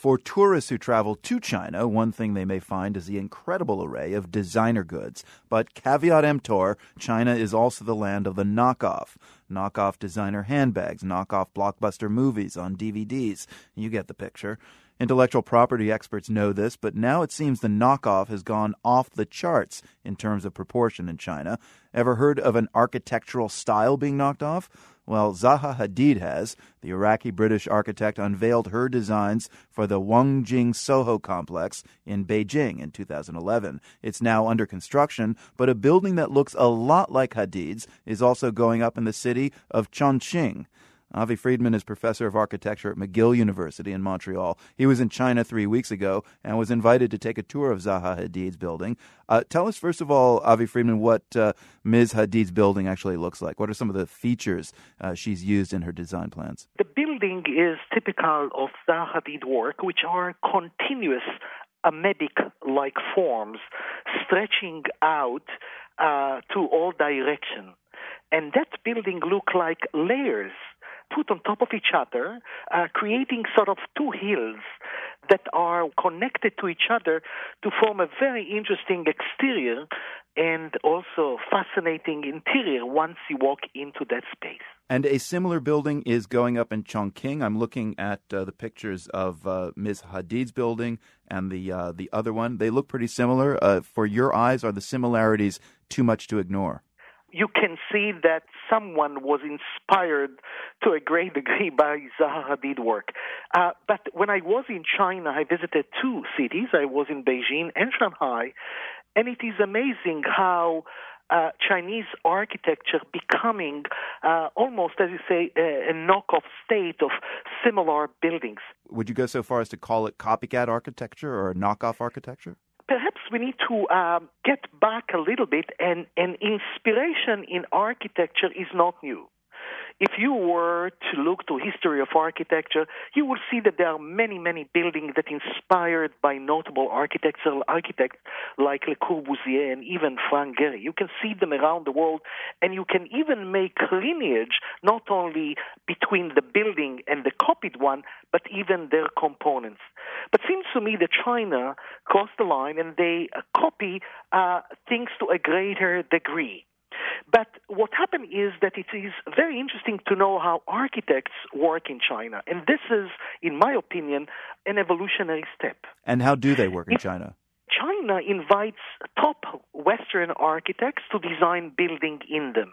For tourists who travel to China, one thing they may find is the incredible array of designer goods. But caveat emptor, China is also the land of the knockoff. Knockoff designer handbags, knockoff blockbuster movies on DVDs. You get the picture. Intellectual property experts know this, but now it seems the knockoff has gone off the charts in terms of proportion in China. Ever heard of an architectural style being knocked off? Well, Zaha Hadid has. The Iraqi British architect unveiled her designs for the Wangjing Soho complex in Beijing in 2011. It's now under construction, but a building that looks a lot like Hadid's is also going up in the city of Chongqing. Avi Friedman is professor of architecture at McGill University in Montreal. He was in China three weeks ago and was invited to take a tour of Zaha Hadid's building. Uh, tell us, first of all, Avi Friedman, what uh, Ms. Hadid's building actually looks like. What are some of the features uh, she's used in her design plans? The building is typical of Zaha Hadid work, which are continuous amoebic like forms stretching out uh, to all directions. And that building look like layers put on top of each other, uh, creating sort of two hills that are connected to each other to form a very interesting exterior and also fascinating interior once you walk into that space. And a similar building is going up in Chongqing. I'm looking at uh, the pictures of uh, Ms. Hadid's building and the uh, the other one. They look pretty similar. Uh, for your eyes, are the similarities too much to ignore? You can see that someone was inspired to a great degree by Zaha Hadid work. Uh, but when I was in China, I visited two cities. I was in Beijing and Shanghai, and it is amazing how uh, Chinese architecture becoming uh, almost, as you say, a, a knockoff state of similar buildings. Would you go so far as to call it copycat architecture or knockoff architecture? We need to um, get back a little bit, and, and inspiration in architecture is not new if you were to look to history of architecture, you will see that there are many, many buildings that inspired by notable architectural architects like Le Corbusier and even Frank Gehry. You can see them around the world, and you can even make lineage not only between the building and the copied one, but even their components. But seems to me that China crossed the line and they copy uh, things to a greater degree. But what happened is that it is very interesting to know how architects work in China. And this is, in my opinion, an evolutionary step. And how do they work in China? China invites top Western architects to design building in them.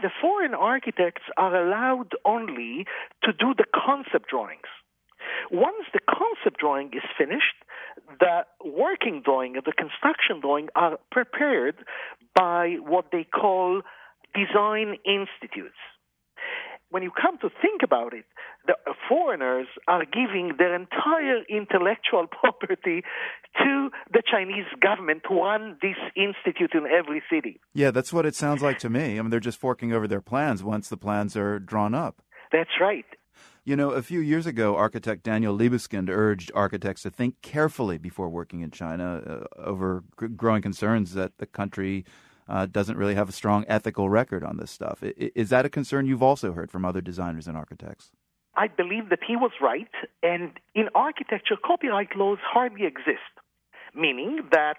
The foreign architects are allowed only to do the concept drawings. Once the concept drawing is finished, the working drawing and the construction drawing are prepared by what they call design institutes. When you come to think about it, the foreigners are giving their entire intellectual property to the Chinese government to run this institute in every city. Yeah, that's what it sounds like to me. I mean, they're just forking over their plans once the plans are drawn up. That's right. You know, a few years ago, architect Daniel Libeskind urged architects to think carefully before working in China uh, over growing concerns that the country uh, doesn't really have a strong ethical record on this stuff. I- is that a concern you've also heard from other designers and architects? I believe that he was right, and in architecture, copyright laws hardly exist, meaning that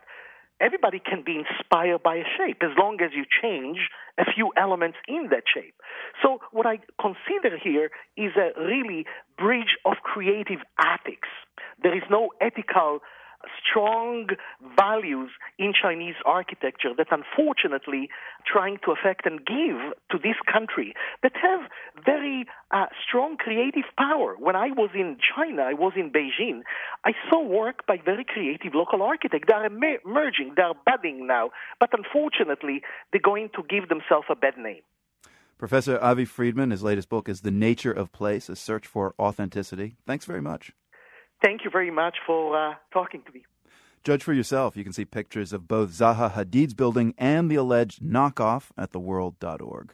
everybody can be inspired by a shape as long as you change a few elements in that shape. So what I consider here is a really bridge of creative ethics. There is no ethical strong values in Chinese architecture that unfortunately trying to affect and give to this country that have very uh, strong creative power. When I was in China, I was in Beijing, I saw work by very creative local architects. They are emerging, they are budding now, but unfortunately, they're going to give themselves a bad name. Professor Avi Friedman, his latest book is The Nature of Place, a search for authenticity. Thanks very much. Thank you very much for uh, talking to me. Judge for yourself. You can see pictures of both Zaha Hadid's building and the alleged knockoff at theworld.org.